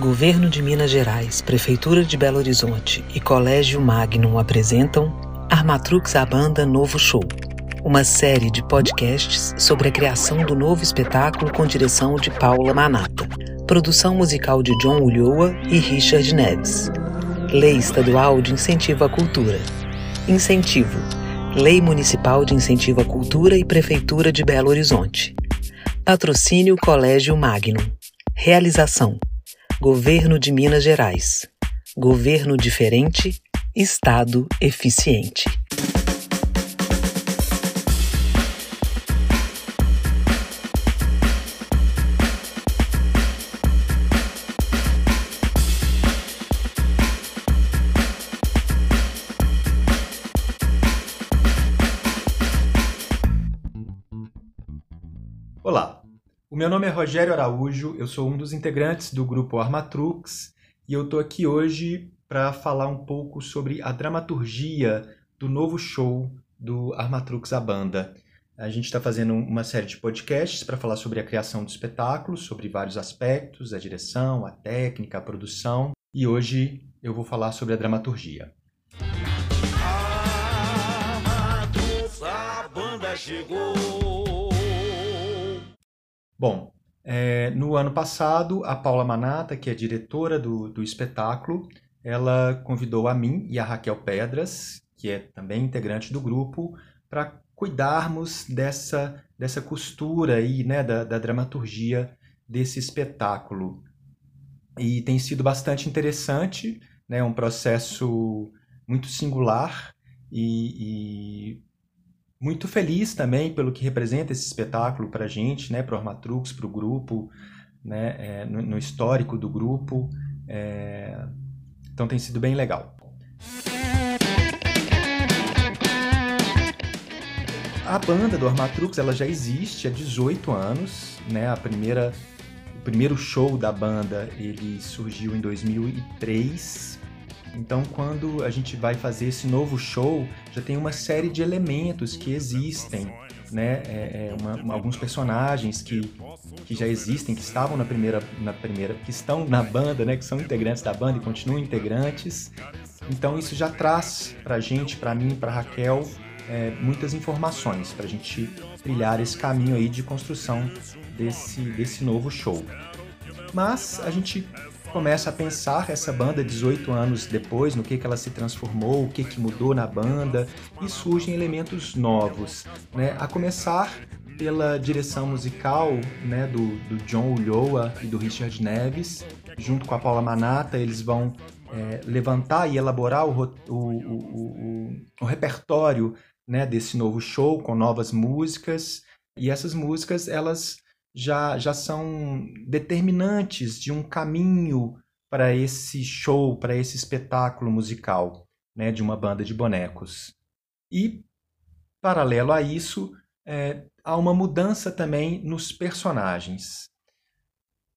Governo de Minas Gerais, Prefeitura de Belo Horizonte e Colégio Magnum apresentam Armatrux a Banda Novo Show, uma série de podcasts sobre a criação do novo espetáculo com direção de Paula Manata, produção musical de John Ulloa e Richard Neves. Lei Estadual de Incentivo à Cultura. Incentivo. Lei Municipal de Incentivo à Cultura e Prefeitura de Belo Horizonte. Patrocínio Colégio Magnum. Realização: Governo de Minas Gerais. Governo diferente, Estado eficiente. Meu nome é Rogério Araújo, eu sou um dos integrantes do grupo Armatrux e eu estou aqui hoje para falar um pouco sobre a dramaturgia do novo show do Armatrux a Banda. A gente está fazendo uma série de podcasts para falar sobre a criação do espetáculo, sobre vários aspectos, a direção, a técnica, a produção, e hoje eu vou falar sobre a dramaturgia. Armatrux, a banda chegou. Bom, é, no ano passado, a Paula Manata, que é diretora do, do espetáculo, ela convidou a mim e a Raquel Pedras, que é também integrante do grupo, para cuidarmos dessa, dessa costura aí, né, da, da dramaturgia desse espetáculo. E tem sido bastante interessante, né, um processo muito singular e, e muito feliz também pelo que representa esse espetáculo para a gente, né, para o Armatrux, para o grupo, né, é, no, no, histórico do grupo. É, então tem sido bem legal. A banda do Armatrux ela já existe há 18 anos, né? A primeira, o primeiro show da banda ele surgiu em 2003 então, quando a gente vai fazer esse novo show, já tem uma série de elementos que existem, né? É, é uma, uma, alguns personagens que, que já existem, que estavam na primeira, na primeira, que estão na banda, né? Que são integrantes da banda e continuam integrantes. Então, isso já traz para gente, para mim, para Raquel, é, muitas informações para a gente trilhar esse caminho aí de construção desse, desse novo show. Mas a gente começa a pensar essa banda 18 anos depois, no que, que ela se transformou, o que, que mudou na banda, e surgem elementos novos. Né? A começar pela direção musical né, do, do John Ulloa e do Richard Neves, junto com a Paula Manata, eles vão é, levantar e elaborar o, o, o, o repertório né, desse novo show com novas músicas. E essas músicas, elas já, já são determinantes de um caminho para esse show, para esse espetáculo musical né, de uma banda de bonecos. E, paralelo a isso, é, há uma mudança também nos personagens.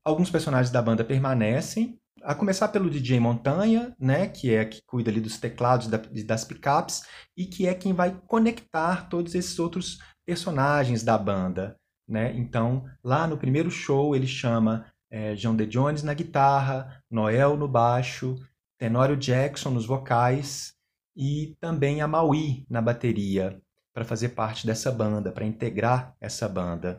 Alguns personagens da banda permanecem, a começar pelo DJ Montanha, né, que é que cuida ali dos teclados da, das picapes e que é quem vai conectar todos esses outros personagens da banda. Né? Então, lá no primeiro show, ele chama é, John D. Jones na guitarra, Noel no baixo, Tenório Jackson nos vocais e também a Maui na bateria, para fazer parte dessa banda, para integrar essa banda.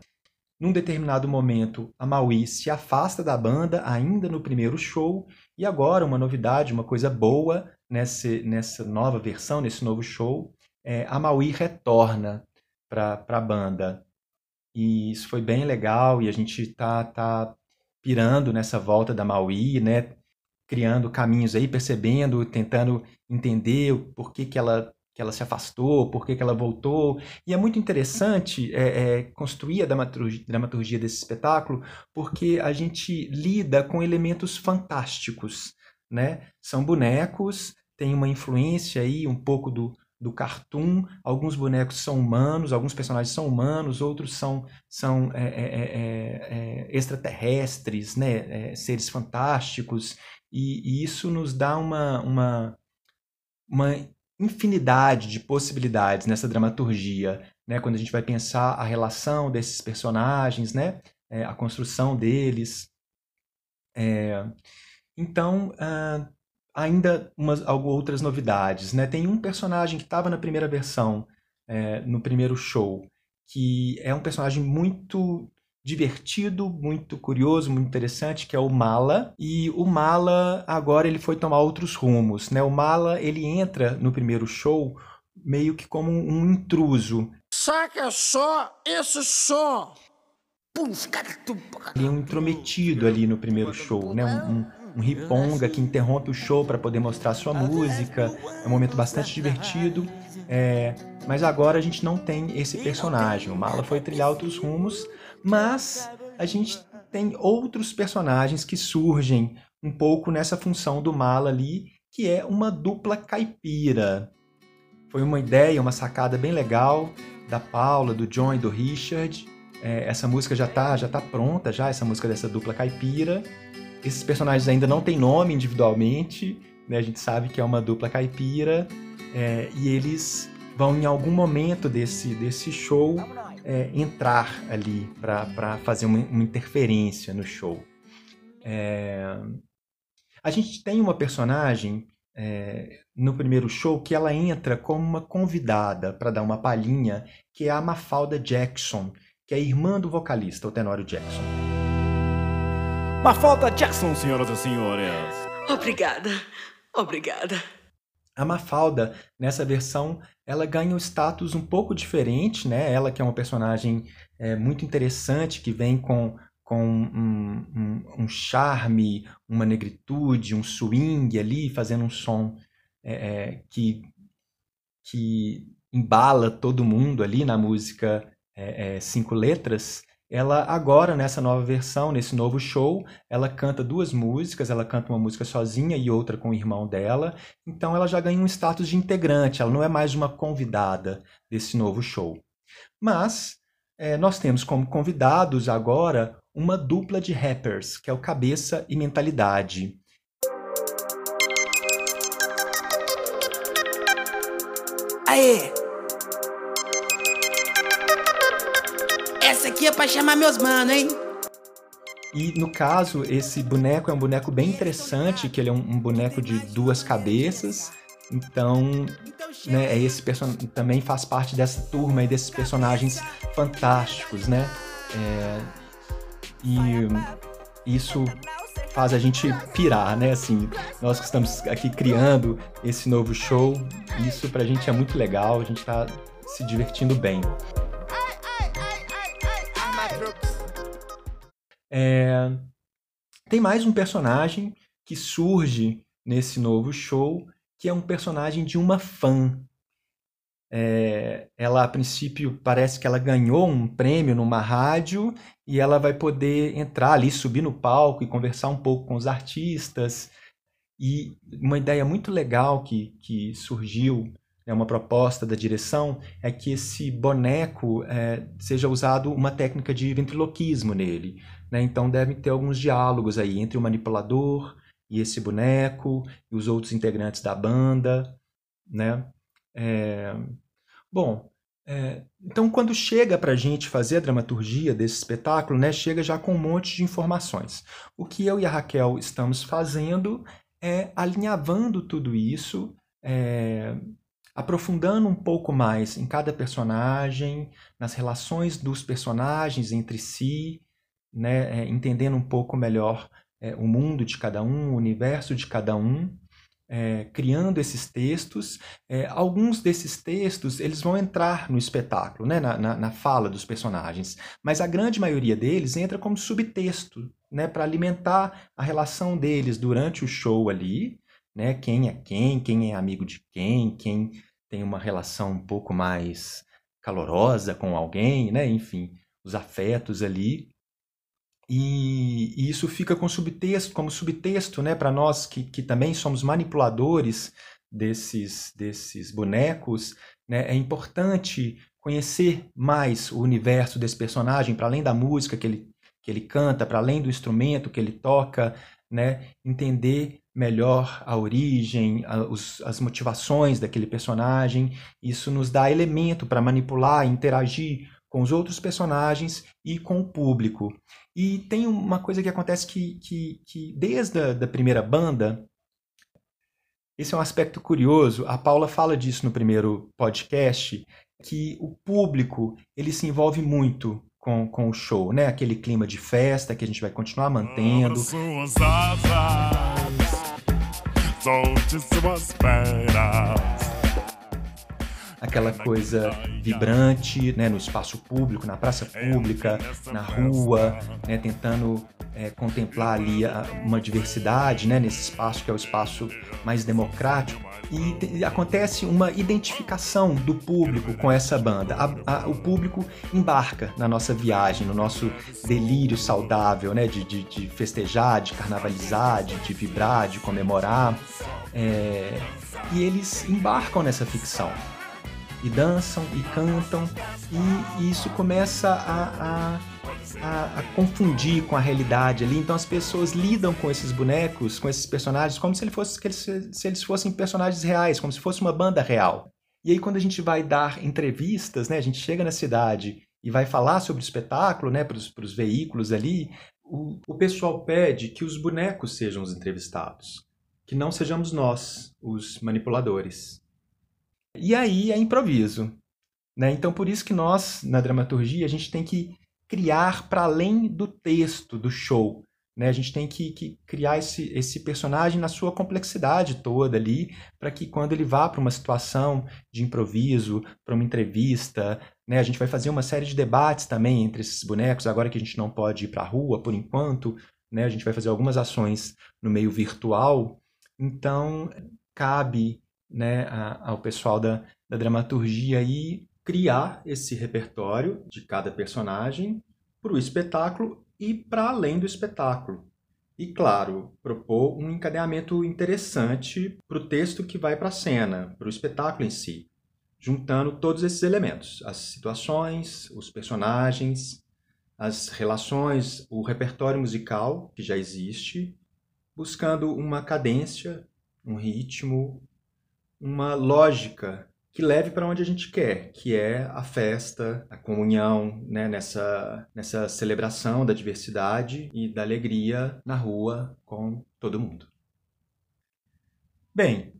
Num determinado momento, a Maui se afasta da banda ainda no primeiro show, e agora uma novidade, uma coisa boa nessa, nessa nova versão, nesse novo show, é, a Maui retorna para a banda. E isso foi bem legal e a gente tá, tá pirando nessa volta da Maui, né? Criando caminhos aí, percebendo, tentando entender por que, que ela que ela se afastou, por que, que ela voltou. E é muito interessante é, é, construir a dramaturgia, dramaturgia, desse espetáculo, porque a gente lida com elementos fantásticos. Né? São bonecos, tem uma influência aí um pouco do, do cartoon. Alguns bonecos são humanos, alguns personagens são humanos, outros são, são é, é, é, é extraterrestres, né? É, seres fantásticos. E, e, isso nos dá uma, uma, uma infinidade de possibilidades nessa dramaturgia. Né? Quando a gente vai pensar a relação desses personagens, né? É, a construção deles. Então, uh, ainda umas outras novidades, né? Tem um personagem que estava na primeira versão, é, no primeiro show, que é um personagem muito divertido, muito curioso, muito interessante, que é o Mala. E o Mala agora ele foi tomar outros rumos, né? O Mala ele entra no primeiro show meio que como um intruso. Saca só esse som. Ele é um intrometido ali no primeiro show, né? Um, um, um riponga que interrompe o show para poder mostrar sua música. É um momento bastante divertido. É, mas agora a gente não tem esse personagem. O Mala foi trilhar outros rumos, mas a gente tem outros personagens que surgem um pouco nessa função do Mala ali, que é uma dupla caipira. Foi uma ideia, uma sacada bem legal da Paula, do John e do Richard. É, essa música já está já tá pronta, já essa música dessa dupla caipira. Esses personagens ainda não têm nome individualmente, né? a gente sabe que é uma dupla caipira, é, e eles vão em algum momento desse, desse show é, entrar ali para fazer uma, uma, interferência no show. É... A gente tem uma personagem é, no primeiro show que ela entra como uma convidada para dar uma palhinha, que é a Mafalda Jackson, que é irmã do vocalista, o Tenório Jackson. Mafalda Jackson, senhoras e senhores. Obrigada, obrigada. A Mafalda, nessa versão, ela ganha um status um pouco diferente, né? Ela que é uma personagem é, muito interessante, que vem com com um, um, um, charme, uma negritude, um swing ali, fazendo um som é, é, que, que embala todo mundo ali na música é, é, Cinco Letras. Ela agora, nessa nova versão, nesse novo show, ela canta duas músicas, ela canta uma música sozinha e outra com o irmão dela, então ela já ganha um status de integrante, ela não é mais uma convidada desse novo show. Mas é, nós temos como convidados agora uma dupla de rappers, que é o Cabeça e Mentalidade. Aê! Essa aqui é pra chamar meus manos, hein? E no caso, esse boneco é um boneco bem interessante, que ele é um, um boneco de duas cabeças. Então, né, é esse também faz parte dessa turma e desses personagens fantásticos, né? É e isso faz a gente pirar, né? Assim, nós que estamos aqui criando esse novo show, isso pra gente é muito legal, a gente tá se divertindo bem. É... Tem mais um personagem que surge nesse novo show, que é um personagem de uma fã é, ela, a princípio, parece que ela ganhou um prêmio numa rádio e ela vai poder entrar ali, subir no palco e conversar um pouco com os artistas. E uma ideia muito legal que, que surgiu, né, uma proposta da direção, é que esse boneco é, seja usado uma técnica de ventriloquismo nele. Né? Então, devem ter alguns diálogos aí entre o manipulador e esse boneco e os outros integrantes da banda. Né? É... Bom, é... então quando chega para a gente fazer a dramaturgia desse espetáculo, né, chega já com um monte de informações. O que eu e a Raquel estamos fazendo é alinhavando tudo isso, é... aprofundando um pouco mais em cada personagem, nas relações dos personagens entre si, né, é, entendendo um pouco melhor é, o mundo de cada um, o universo de cada um é, criando esses textos. É, alguns desses textos eles vão entrar no espetáculo, né, na, na, na, fala dos personagens, mas a grande maioria deles entra como subtexto, né, para alimentar a relação deles durante o show ali, né, quem é quem, quem é amigo de quem, quem tem uma relação um pouco mais calorosa com alguém, né, enfim, os afetos ali. E, e, isso fica com subtexto, como subtexto né, para nós que, que também somos manipuladores desses, desses bonecos. Né, é importante conhecer mais o universo desse personagem, para além da música que ele, que ele canta, para além do instrumento que ele toca, né, entender melhor a origem, a, os, as motivações daquele personagem. Isso nos dá elemento para manipular, interagir com os outros personagens e com o público. E tem uma coisa que acontece que, que, que desde a da primeira banda, esse é um aspecto curioso, a Paula fala disso no primeiro podcast, que o público ele se envolve muito com, com o show, né? Aquele clima de festa que a gente vai continuar mantendo. suas asas, solte suas pernas. Aquela coisa vibrante, né, no espaço público, na praça pública, na rua, né, tentando é, contemplar ali a- uma diversidade, né, nesse espaço que é o espaço mais democrático. E, te- acontece uma identificação do público com essa banda. A- a- o público embarca na nossa viagem, no nosso delírio saudável, né, de, de- de festejar, de carnavalizar, de, de vibrar, de comemorar. É, e eles embarcam nessa ficção e dançam e cantam e, e isso começa a, a, a- a confundir com a realidade ali. Então as pessoas lidam com esses bonecos, com esses personagens, como se, ele fosse, se eles fossem personagens reais, como se fosse uma banda real. E aí quando a gente vai dar entrevistas, né, a gente chega na cidade e vai falar sobre o espetáculo, né, para os veículos ali, o, o pessoal pede que os bonecos sejam os entrevistados, que não sejamos nós os manipuladores. E aí é improviso. Né? Então, por isso que nós, na dramaturgia, a gente tem que criar para além do texto do show. Né? A gente tem que, que criar esse, esse personagem na sua complexidade toda ali, para que quando ele vá para uma situação de improviso, para uma entrevista, né? a gente vai fazer uma série de debates também entre esses bonecos, agora que a gente não pode ir para a rua por enquanto, né? a gente vai fazer algumas ações no meio virtual, então cabe né, a- ao pessoal da, da dramaturgia aí criar esse repertório de cada personagem para o espetáculo e para além do espetáculo. E, claro, propor um encadeamento interessante para o texto que vai para a cena, para o espetáculo em si, juntando todos esses elementos: as situações, os personagens, as relações, o repertório musical que já existe, buscando uma cadência, um ritmo, uma lógica que leve para onde a gente quer, que é a festa, a comunhão, né, nessa, nessa celebração da diversidade e da alegria na rua com todo mundo. Bem,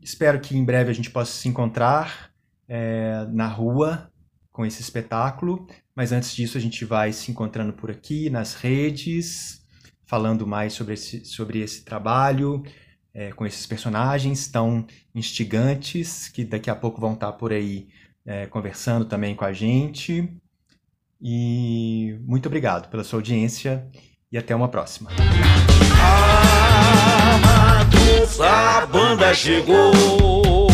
espero que em breve a gente possa se encontrar é, na rua com esse espetáculo, mas antes disso a gente vai se encontrando por aqui nas redes, falando mais sobre esse, sobre esse trabalho, é, com esses personagens tão instigantes que daqui a pouco vão estar por aí é, conversando também com a gente. E muito obrigado pela sua audiência e até uma próxima. A banda chegou.